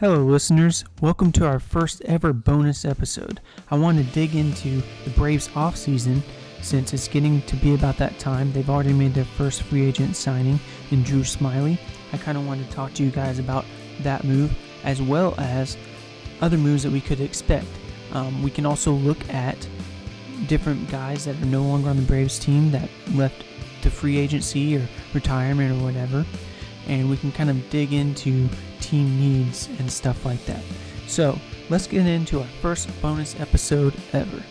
Hello, listeners. Welcome to our first ever bonus episode. I want to dig into the Braves offseason since it's getting to be about that time. They've already made their first free agent signing in Drew Smyly. I kind of want to talk to you guys about that move as well as other moves that we could expect. Um, we can also look at different guys that are no longer on the Braves team that left to free agency or retirement or whatever, and we can kind of dig into team needs and stuff like that. So let's get into our first bonus episode ever.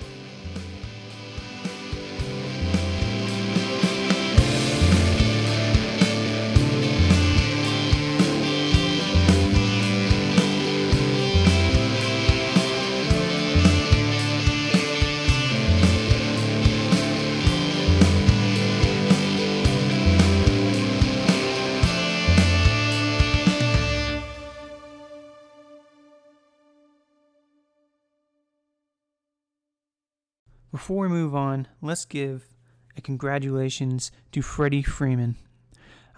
Before we move on, let's give a congratulations to Freddie Freeman.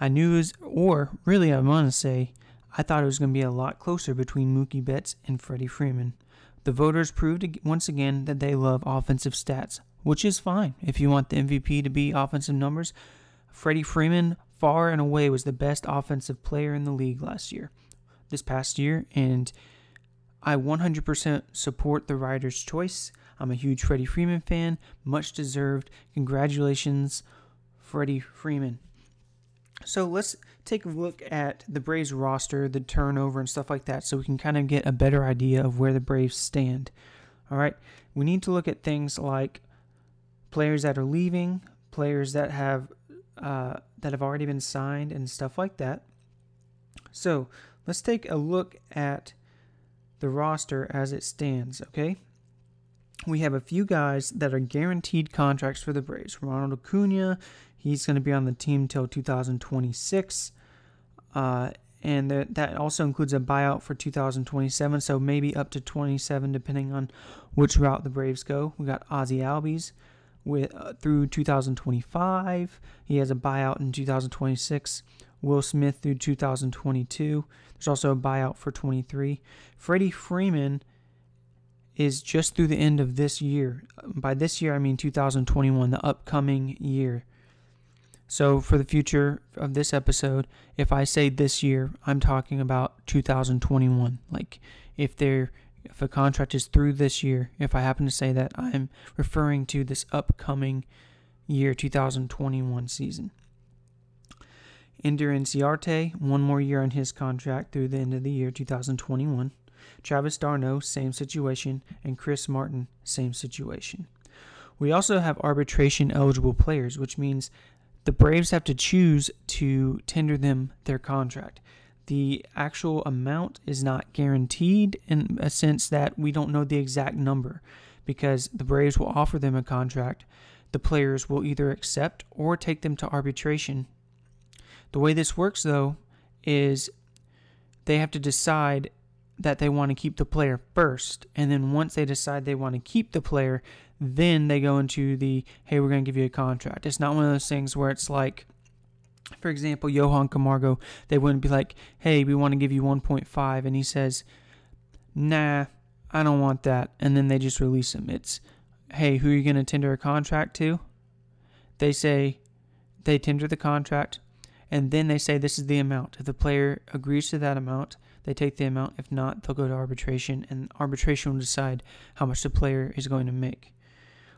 I knew, it was, or really, I want to say, I thought it was going to be a lot closer between Mookie Betts and Freddie Freeman. The voters proved once again that they love offensive stats, which is fine. If you want the MVP to be offensive numbers, Freddie Freeman far and away was the best offensive player in the league last year, this past year, and I 100% support the writer's choice. I'm a huge Freddie Freeman fan. Much deserved. Congratulations, Freddie Freeman. So let's take a look at the Braves roster, the turnover, and stuff like that, so we can kind of get a better idea of where the Braves stand. All right, we need to look at things like players that are leaving, players that have uh, that have already been signed, and stuff like that. So let's take a look at the roster as it stands. Okay, we have a few guys that are guaranteed contracts for the Braves. Ronald Acuna, he's going to be on the team till 2026. Uh, and that also includes a buyout for 2027, so maybe up to 27, depending on which route the Braves go. We got Ozzie Albies with uh, through 2025. He has a buyout in 2026. Will Smith through 2022. There's also a buyout for 23. Freddie Freeman is just through the end of this year. By this year, I mean 2021, the upcoming year. So, for the future of this episode, if I say this year, I'm talking about 2021. Like, if there, if a contract is through this year, if I happen to say that, I'm referring to this upcoming year, 2021 season. Ender Inciarte, one more year on his contract through the end of the year, 2021. Travis d'Arnaud, same situation, and Chris Martin, same situation. We also have arbitration eligible players, which means the Braves have to choose to tender them their contract. The actual amount is not guaranteed in a sense that we don't know the exact number because the Braves will offer them a contract. The players will either accept or take them to arbitration. The way this works, though, is they have to decide that they want to keep the player first. And then once they decide they want to keep the player, then they go into the hey, we're going to give you a contract. It's not one of those things where it's like, for example, Johan Camargo, they wouldn't be like, hey, we want to give you 1.5. And he says, nah, I don't want that. And then they just release him. It's, hey, who are you going to tender a contract to? They say, they tender the contract. And then they say, this is the amount. If the player agrees to that amount, they take the amount. If not, they'll go to arbitration, and arbitration will decide how much the player is going to make.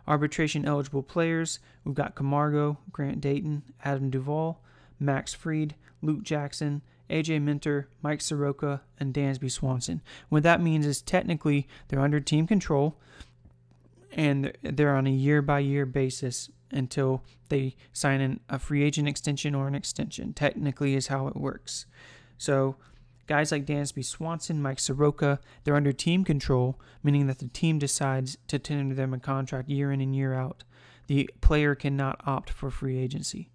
Arbitration eligible players we've got Camargo, Grant Dayton, Adam Duvall, Max Fried, Luke Jackson, AJ Minter, Mike Soroka, and Dansby Swanson. What that means is technically they're under team control and they're on a year by year basis until they sign in a free agent extension or an extension. Technically, is how it works. So Guys like Dansby Swanson, Mike Soroka, they're under team control, meaning that the team decides to tender them a contract year in and year out. The player cannot opt for free agency.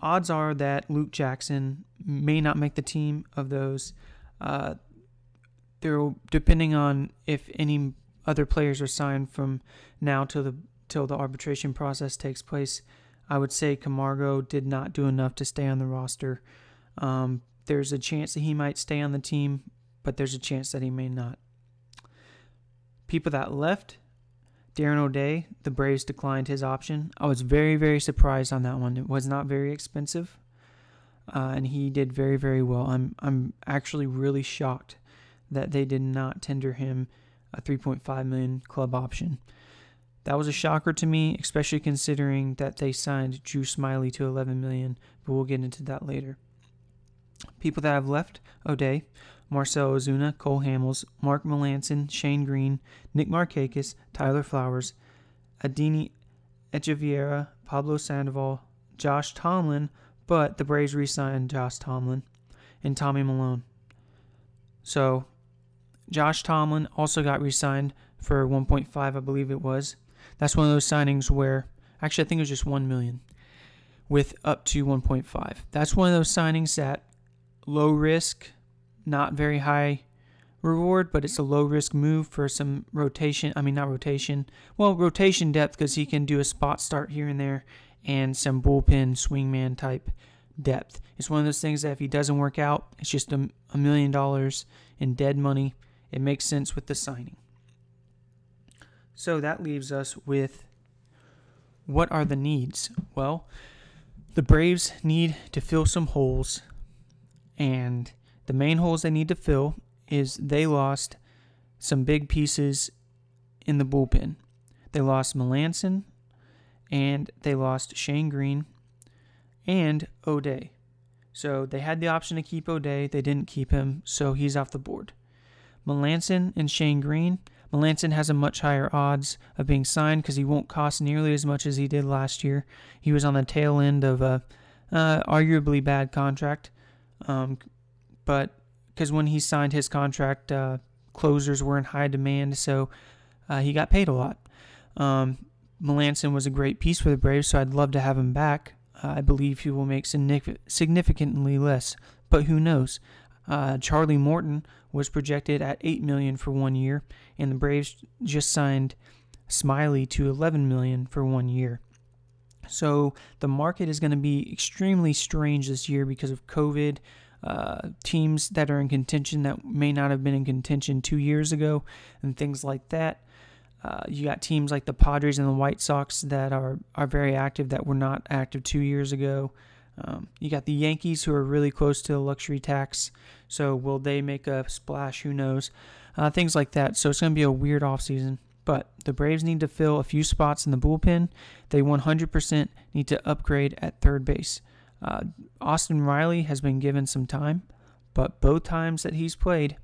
Odds are that Luke Jackson may not make the team of those. Uh, depending on if any other players are signed from now till the till the arbitration process takes place. I would say Camargo did not do enough to stay on the roster. Um, there's a chance that he might stay on the team, but there's a chance that he may not. People that left, Darren O'Day, the Braves declined his option. I was very, very surprised on that one. It was not very expensive, uh, and he did very, very well. I'm, I'm actually really shocked that they did not tender him a 3.5 million club option. That was a shocker to me, especially considering that they signed Drew Smyly to 11 million, but we'll get into that later. People that have left O'Day, Marcell Ozuna, Cole Hamels, Mark Melancon, Shane Greene, Nick Markakis, Tyler Flowers, Adeiny Hechavarria, Pablo Sandoval, Josh Tomlin, but the Braves re-signed Josh Tomlin, and Tommy Milone. So, Josh Tomlin also got re-signed for 1.5, I believe it was. That's one of those signings where, actually, I think it was just 1 million with up to 1.5. That's one of those signings that low risk, not very high reward, but it's a low risk move for some rotation. I mean, not rotation. Well, rotation depth because he can do a spot start here and there and some bullpen swingman type depth. It's one of those things that if he doesn't work out, it's just a, a million dollars in dead money. It makes sense with the signing. So that leaves us with what are the needs? Well, the Braves need to fill some holes and the main holes they need to fill is they lost some big pieces in the bullpen. They lost Melancon and they lost Shane Greene and O'Day. So they had the option to keep O'Day. They didn't keep him, so he's off the board. Melancon and Shane Greene. Melancon has a much higher odds of being signed because he won't cost nearly as much as he did last year. He was on the tail end of a uh, arguably bad contract. Um, but because when he signed his contract, uh, closers were in high demand, so uh, he got paid a lot. Um, Melancon was a great piece for the Braves, so I'd love to have him back. Uh, I believe he will make significantly less, but who knows? Uh, Charlie Morton was projected at eight million for one year, and the Braves just signed Smyly to 11 million for one year. So the market is going to be extremely strange this year because of COVID. Uh, teams that are in contention that may not have been in contention two years ago, and things like that. Uh, you got teams like the Padres and the White Sox that are, are very active that were not active two years ago. Um, you got the Yankees who are really close to the luxury tax. So will they make a splash? Who knows? Uh, things like that. So it's going to be a weird offseason. But the Braves need to fill a few spots in the bullpen. They 100% need to upgrade at third base. Uh, Austin Riley has been given some time, but both times that he's played,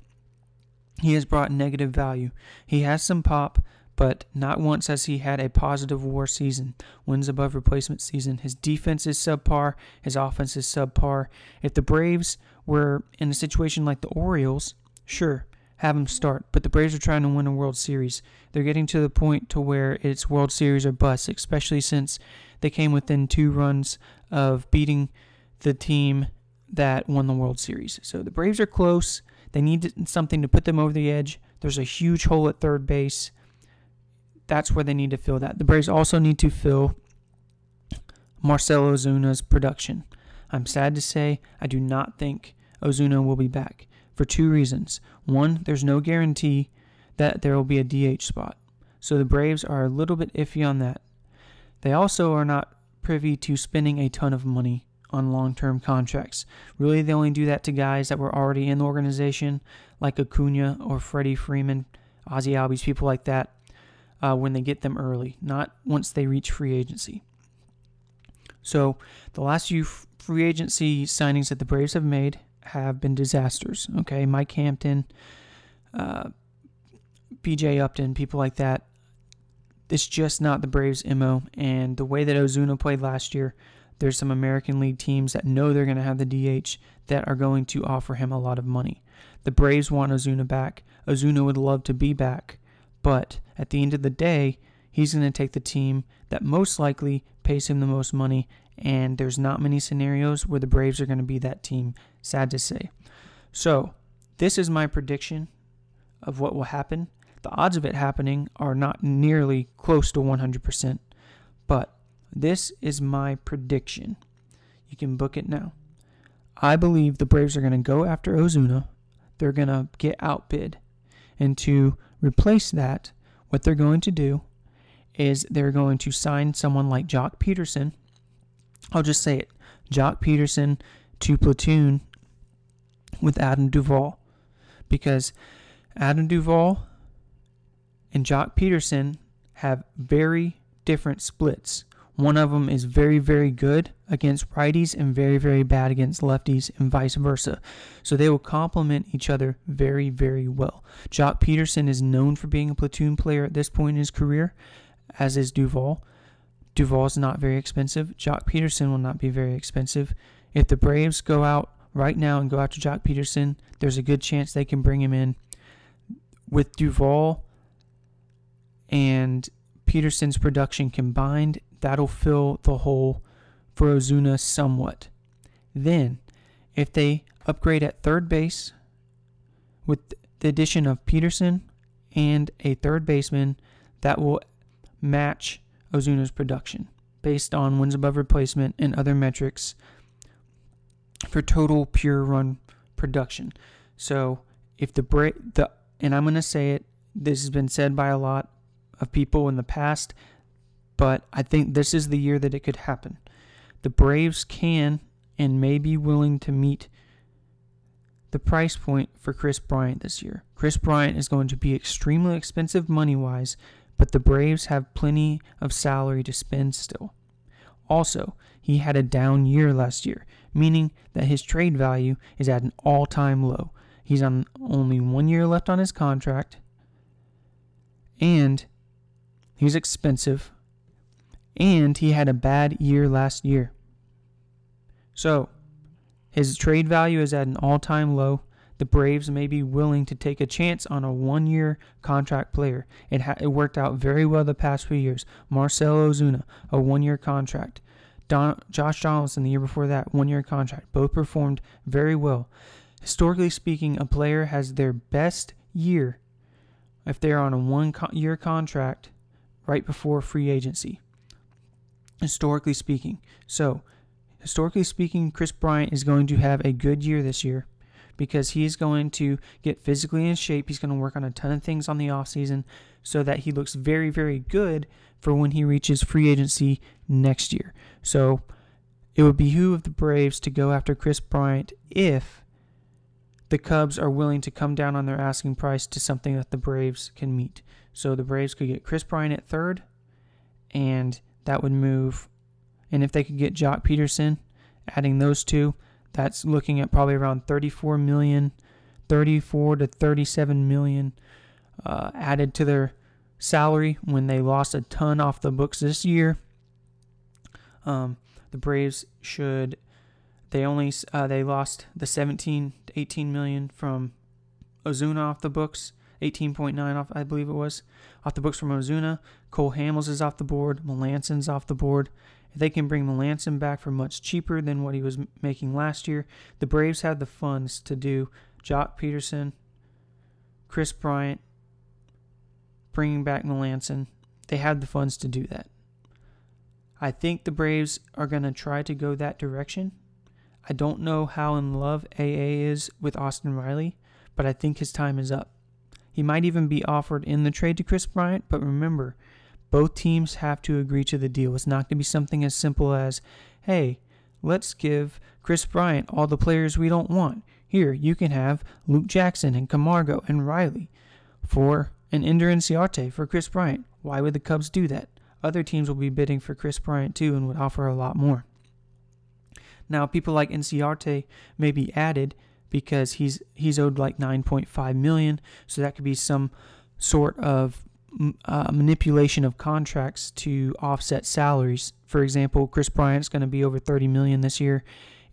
he has brought negative value. He has some pop, but not once has he had a positive war season, wins above replacement season. His defense is subpar, his offense is subpar. If the Braves were in a situation like the Orioles, sure, have them start. But the Braves are trying to win a World Series. They're getting to the point to where it's World Series or bust, especially since they came within two runs of beating the team that won the World Series. So the Braves are close. They need something to put them over the edge. There's a huge hole at third base. That's where they need to fill that. The Braves also need to fill Marcelo Ozuna's production. I'm sad to say I do not think Ozuna will be back for two reasons. One, there's no guarantee that there will be a DH spot. So the Braves are a little bit iffy on that. They also are not privy to spending a ton of money on long term contracts. Really, they only do that to guys that were already in the organization, like Acuna or Freddie Freeman, Ozzie Albies, people like that, uh, when they get them early, not once they reach free agency. So the last few free agency signings that the Braves have made have been disasters. Okay, Mike Hampton, uh, BJ Upton, people like that. It's just not the Braves' MO. And the way that Ozuna played last year, there's some American League teams that know they're going to have the DH that are going to offer him a lot of money. The Braves want Ozuna back. Ozuna would love to be back. But at the end of the day, he's going to take the team that most likely pays him the most money and there's not many scenarios where the Braves are going to be that team, sad to say. So, this is my prediction of what will happen. The odds of it happening are not nearly close to 100%, but this is my prediction. You can book it now. I believe the Braves are going to go after Ozuna. They're going to get outbid. And to replace that, what they're going to do is they're going to sign someone like Joc Pederson. I'll just say it Joc Pederson to platoon with Adam Duvall. Because Adam Duvall and Joc Pederson have very different splits. One of them is very, very good against righties and very, very bad against lefties, and vice versa. So they will complement each other very, very well. Joc Pederson is known for being a platoon player at this point in his career, as is Duvall. Duvall is not very expensive. Joc Pederson will not be very expensive. If the Braves go out right now and go after Joc Pederson, there's a good chance they can bring him in. With Duvall and Pederson's production combined, that'll fill the hole for Ozuna somewhat. Then, if they upgrade at third base with the addition of Peterson and a third baseman, that will match Ozuna's production based on wins above replacement and other metrics for total pure run production. So, if the break the and I'm going to say it, this has been said by a lot of people in the past, but I think this is the year that it could happen. The Braves can and may be willing to meet the price point for Kris Bryant this year. Kris Bryant is going to be extremely expensive money wise, but the Braves have plenty of salary to spend still. Also, he had a down year last year, meaning that his trade value is at an all time low. He's on only one year left on his contract, and he's expensive, and he had a bad year last year. So, his trade value is at an all time low. The Braves may be willing to take a chance on a one year contract player. It, ha- it worked out very well the past few years. Marcell Ozuna, a one year contract. Don- Josh Donaldson, the year before that, one year contract. Both performed very well. Historically speaking, a player has their best year if they're on a one co- year contract right before free agency. Historically speaking. So, historically speaking, Kris Bryant is going to have a good year this year because he's going to get physically in shape. He's going to work on a ton of things on the offseason so that he looks very, very good for when he reaches free agency next year. So it would behoove the Braves to go after Kris Bryant if the Cubs are willing to come down on their asking price to something that the Braves can meet. So the Braves could get Kris Bryant at third, and that would move. And if they could get Joc Pederson, adding those two, that's looking at probably around 34 million, 34 to 37 million uh, added to their salary when they lost a ton off the books this year. Um, the Braves should they only uh, they lost the 17 to 18 million from Ozuna off the books, 18.9 off I believe it was off the books from Ozuna. Cole Hamels is off the board, Melancon's off the board. If they can bring Melancon back for much cheaper than what he was making last year, the Braves have the funds to do Joc Pederson, Kris Bryant, bringing back Melancon. They have the funds to do that. I think the Braves are going to try to go that direction. I don't know how in love AA is with Austin Riley, but I think his time is up. He might even be offered in the trade to Kris Bryant, but remember, both teams have to agree to the deal. It's not going to be something as simple as, hey, let's give Kris Bryant all the players we don't want. Here, you can have Luke Jackson and Camargo and Riley for an Ender Inciarte for Kris Bryant. Why would the Cubs do that? Other teams will be bidding for Kris Bryant too and would offer a lot more. Now, people like Inciarte may be added because he's he's owed like 9.5 million, so that could be some sort of uh, manipulation of contracts to offset salaries. For example, Kris Bryant's going to be over 30 million this year.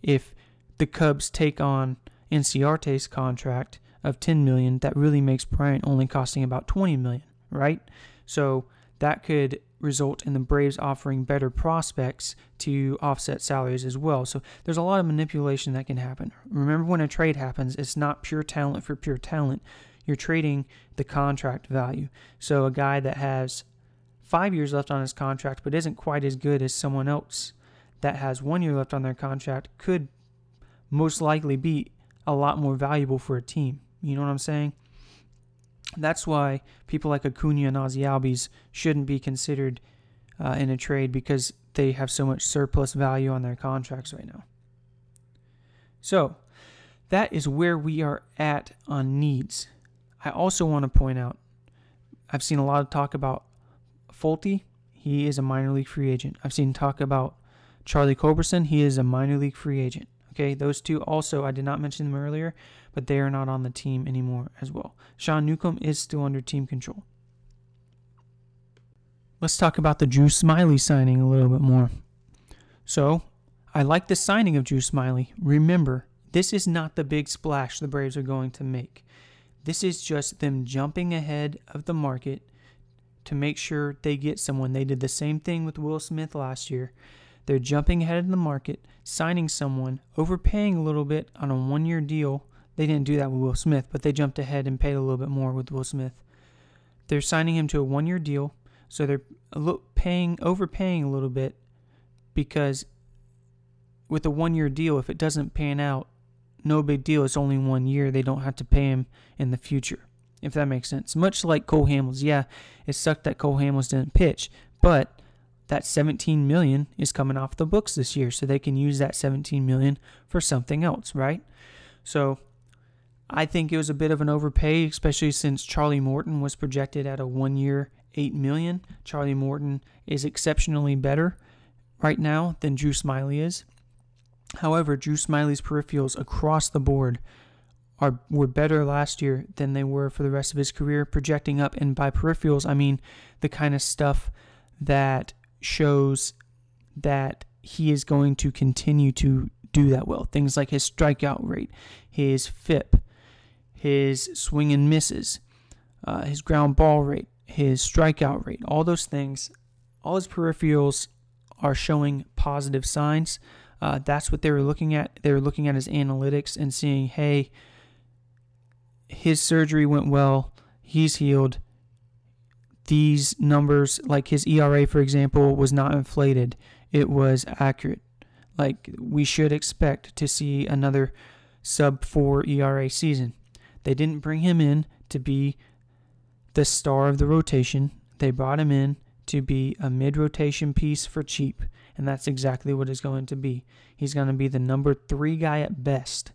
If the Cubs take on Inciarte's contract of 10 million, that really makes Bryant only costing about 20 million, right? So that could result in the Braves offering better prospects to offset salaries as well. So there's a lot of manipulation that can happen. Remember when a trade happens, it's not pure talent for pure talent you're trading the contract value. So a guy that has five years left on his contract but isn't quite as good as someone else that has one year left on their contract could most likely be a lot more valuable for a team. You know what I'm saying? That's why people like Acuna and Ozzie Albies shouldn't be considered uh, in a trade because they have so much surplus value on their contracts right now. So, that is where we are at on needs. I also want to point out I've seen a lot of talk about Folty. He is a minor league free agent. I've seen talk about Charlie Culberson. He is a minor league free agent. Okay, those two also, I did not mention them earlier, but they are not on the team anymore as well. Sean Newcomb is still under team control. Let's talk about the Drew Smyly signing a little bit more. So, I like the signing of Drew Smyly. Remember, this is not the big splash the Braves are going to make. This is just them jumping ahead of the market to make sure they get someone. They did the same thing with Will Smith last year. They're jumping ahead of the market, signing someone, overpaying a little bit on a one year deal. They didn't do that with Will Smith, but they jumped ahead and paid a little bit more with Will Smith. They're signing him to a one year deal, so they're paying overpaying a little bit because with a one year deal, if it doesn't pan out, no big deal. It's only one year. They don't have to pay him in the future, if that makes sense. Much like Cole Hamels. Yeah, it sucked that Cole Hamels didn't pitch, but that 17 million is coming off the books this year, so they can use that 17 million for something else, right? So I think it was a bit of an overpay, especially since Charlie Morton was projected at a one year, 8 million. Charlie Morton is exceptionally better right now than Drew Smyly is. However, Drew Smyly's peripherals across the board are were better last year than they were for the rest of his career, projecting up. And by peripherals, I mean the kind of stuff that shows that he is going to continue to do that well. Things like his strikeout rate, his FIP, his swing and misses, uh, his ground ball rate, his strikeout rate, all those things, all his peripherals are showing positive signs. Uh, that's what they were looking at. They were looking at his analytics and seeing, hey, his surgery went well. He's healed. These numbers, like his ERA, for example, was not inflated. It was accurate. Like we should expect to see another sub 4 ERA season. They didn't bring him in to be the star of the rotation. They brought him in to be a mid rotation piece for cheap and that's exactly what it's going to be. He's going to be the number three guy at best,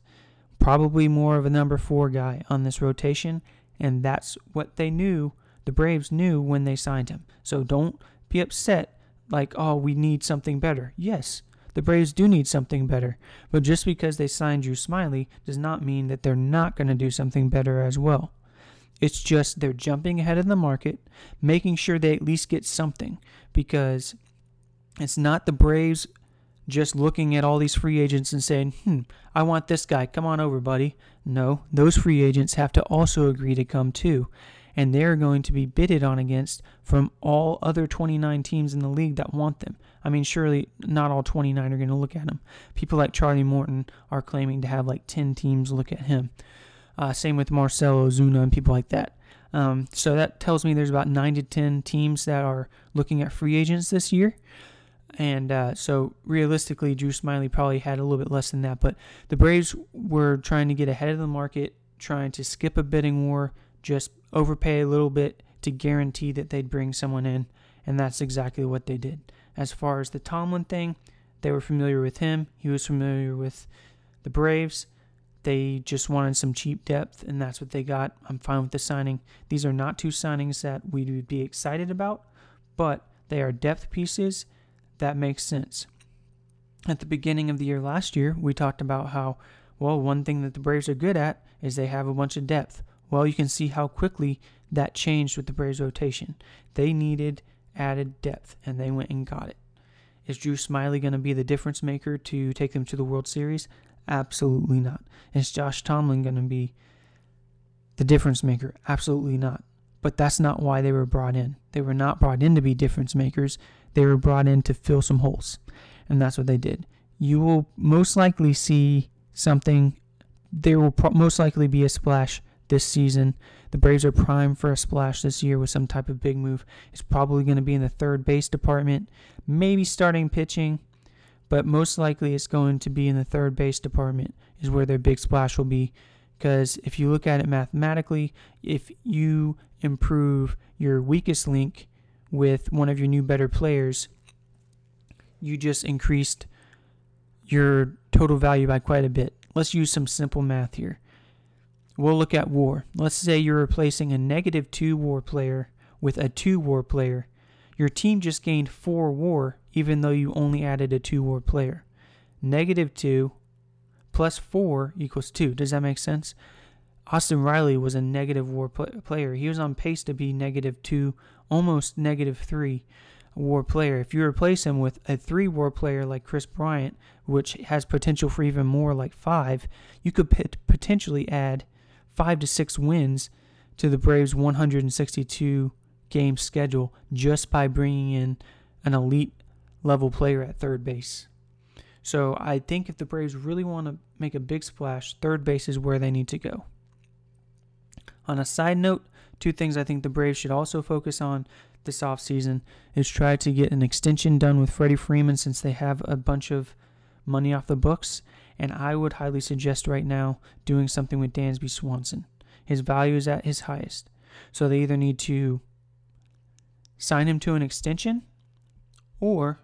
probably more of a number four guy on this rotation, and that's what they knew. The Braves knew when they signed him. So don't be upset like, oh, we need something better. Yes, the Braves do need something better, but just because they signed Drew Smyly does not mean that they're not going to do something better as well. It's just they're jumping ahead of the market, making sure they at least get something because it's not the Braves just looking at all these free agents and saying, hmm, I want this guy. Come on over, buddy. No, those free agents have to also agree to come too. And they're going to be bidded on against from all other 29 teams in the league that want them. I mean, surely not all 29 are going to look at him. People like Charlie Morton are claiming to have like 10 teams look at him. Uh, same with Marcell Ozuna and people like that. Um, so that tells me there's about 9 to 10 teams that are looking at free agents this year. And uh, so realistically, Drew Smyly probably had a little bit less than that. But the Braves were trying to get ahead of the market, trying to skip a bidding war, just overpay a little bit to guarantee that they'd bring someone in. And that's exactly what they did. As far as the Tomlin thing, they were familiar with him. He was familiar with the Braves. They just wanted some cheap depth, and that's what they got. I'm fine with the signing. These are not two signings that we would be excited about, but they are depth pieces that makes sense. At the beginning of the year last year, we talked about how, well, one thing that the Braves are good at is they have a bunch of depth. Well, you can see how quickly that changed with the Braves rotation. They needed added depth, and they went and got it. Is Drew Smyly going to be the difference maker to take them to the World Series? Absolutely not. Is Josh Tomlin going to be the difference maker? Absolutely not. But that's not why they were brought in. They were not brought in to be difference makers. They were brought in to fill some holes. And that's what they did. You will most likely see something. There will pro- most likely be a splash this season. The Braves are primed for a splash this year with some type of big move. It's probably going to be in the third base department, maybe starting pitching, but most likely it's going to be in the third base department. is where their big splash will be. Because if you look at it mathematically, if you improve your weakest link with one of your new better players, you just increased your total value by quite a bit. Let's use some simple math here. We'll look at war. Let's say you're replacing a negative 2 war player with a 2 war player. Your team just gained 4 war even though you only added a 2 war player. Negative 2 plus 4 equals 2. Does that make sense? Austin Riley was a negative war pl- player. He was on pace to be negative 2, almost negative 3 war player. If you replace him with a 3 war player like Kris Bryant, which has potential for even more like 5, you could potentially add 5 to 6 wins to the Braves 162 game schedule just by bringing in an elite level player at third base. So I think if the Braves really want to make a big splash, third base is where they need to go. On a side note, two things I think the Braves should also focus on this offseason is try to get an extension done with Freddie Freeman since they have a bunch of money off the books. And I would highly suggest right now doing something with Dansby Swanson. His value is at his highest. So they either need to sign him to an extension or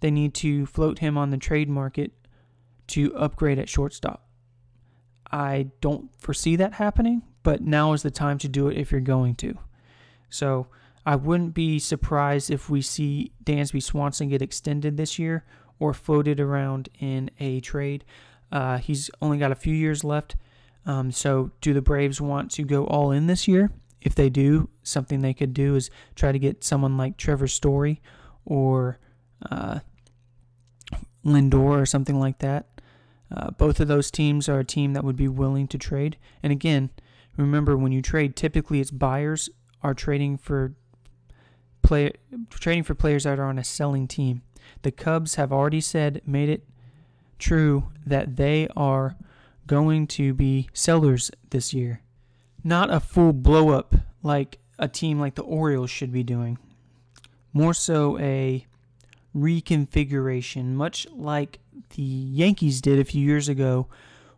they need to float him on the trade market to upgrade at shortstop. I don't foresee that happening, but now is the time to do it if you're going to. So I wouldn't be surprised if we see Dansby Swanson get extended this year or floated around in a trade. Uh, he's only got a few years left. Um, so, do the Braves want to go all in this year? If they do, something they could do is try to get someone like Trevor Story or uh, Lindor or something like that. Uh, both of those teams are a team that would be willing to trade. And again, remember when you trade, typically it's buyers are trading for play trading for players that are on a selling team. The Cubs have already said, made it true that they are going to be sellers this year. Not a full blow up like a team like the Orioles should be doing. More so a reconfiguration, much like the Yankees did a few years ago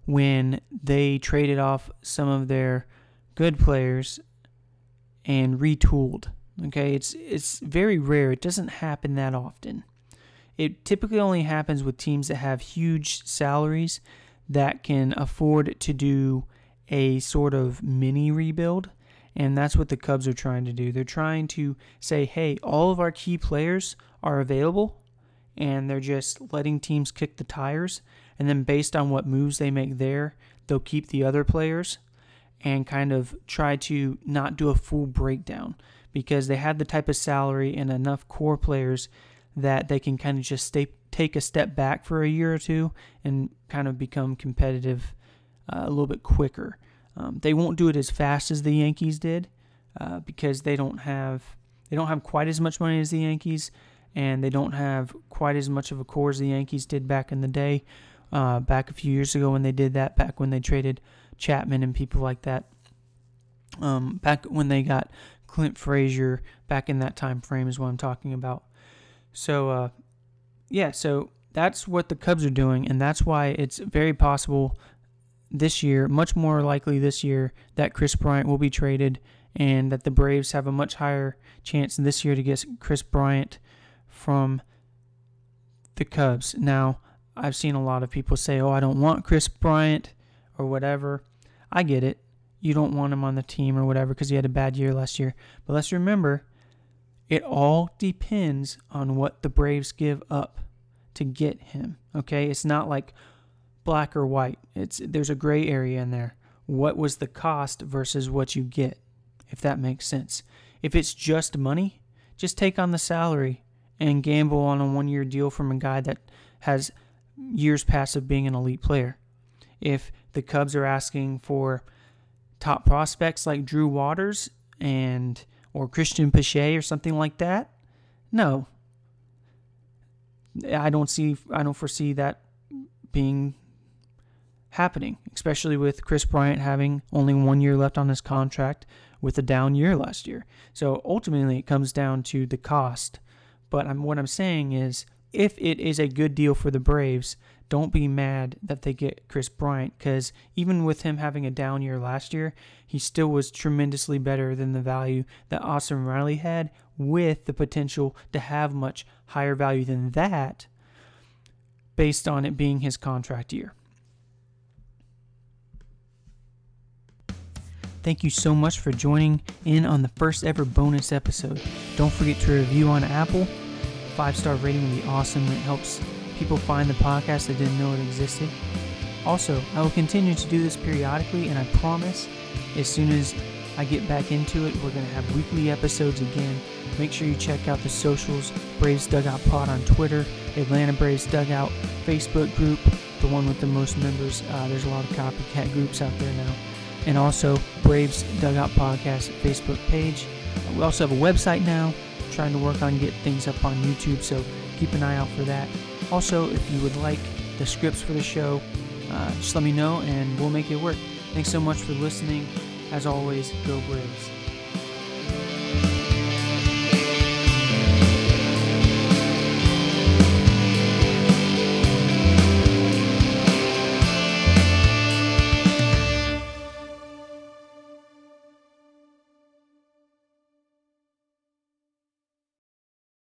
when they traded off some of their good players and retooled. Okay, it's it's very rare. It doesn't happen that often. It typically only happens with teams that have huge salaries that can afford to do a sort of mini rebuild. And that's what the Cubs are trying to do. They're trying to say, hey, all of our key players are available, and they're just letting teams kick the tires. And then, based on what moves they make there, they'll keep the other players and kind of try to not do a full breakdown because they have the type of salary and enough core players that they can kind of just stay, take a step back for a year or two and kind of become competitive uh, a little bit quicker. Um, they won't do it as fast as the Yankees did uh, because they don't have they don't have quite as much money as the Yankees, and they don't have quite as much of a core as the Yankees did back in the day, uh, back a few years ago when they did that, back when they traded Chapman and people like that. Um, back when they got Clint Frazier, back in that time frame is what I'm talking about. So, uh, yeah, so that's what the Cubs are doing, and that's why it's very possible this year, much more likely this year, that Kris Bryant will be traded and that the Braves have a much higher chance this year to get Kris Bryant from the Cubs. Now, I've seen a lot of people say, oh, I don't want Kris Bryant or whatever. I get it. You don't want him on the team or whatever because he had a bad year last year. But let's remember, it all depends on what the Braves give up to get him. Okay? It's not like black or white. It's there's a gray area in there. What was the cost versus what you get? If that makes sense. If it's just money, just take on the salary and gamble on a one-year deal from a guy that has years past of being an elite player. If the Cubs are asking for top prospects like Drew Waters and or Cristian Pache or something like that, no. I don't see I don't foresee that being happening, especially with Kris Bryant having only one year left on his contract with a down year last year. So ultimately, it comes down to the cost. But I'm, what I'm saying is, if it is a good deal for the Braves, don't be mad that they get Kris Bryant because even with him having a down year last year, he still was tremendously better than the value that Austin Riley had, with the potential to have much higher value than that based on it being his contract year. Thank you so much for joining in on the first ever bonus episode. Don't forget to review on Apple. Five star rating would be awesome. It helps people find the podcast that didn't know it existed. Also, I will continue to do this periodically, and I promise as soon as I get back into it, we're going to have weekly episodes again. Make sure you check out the socials Braves Dugout Pod on Twitter, Atlanta Braves Dugout Facebook group, the one with the most members. Uh, there's a lot of copycat groups out there now and also Braves Dugout Podcast Facebook page. We also have a website now, trying to work on get things up on YouTube, so keep an eye out for that. Also, if you would like the scripts for the show, uh, just let me know and we'll make it work. Thanks so much for listening. As always, go Braves.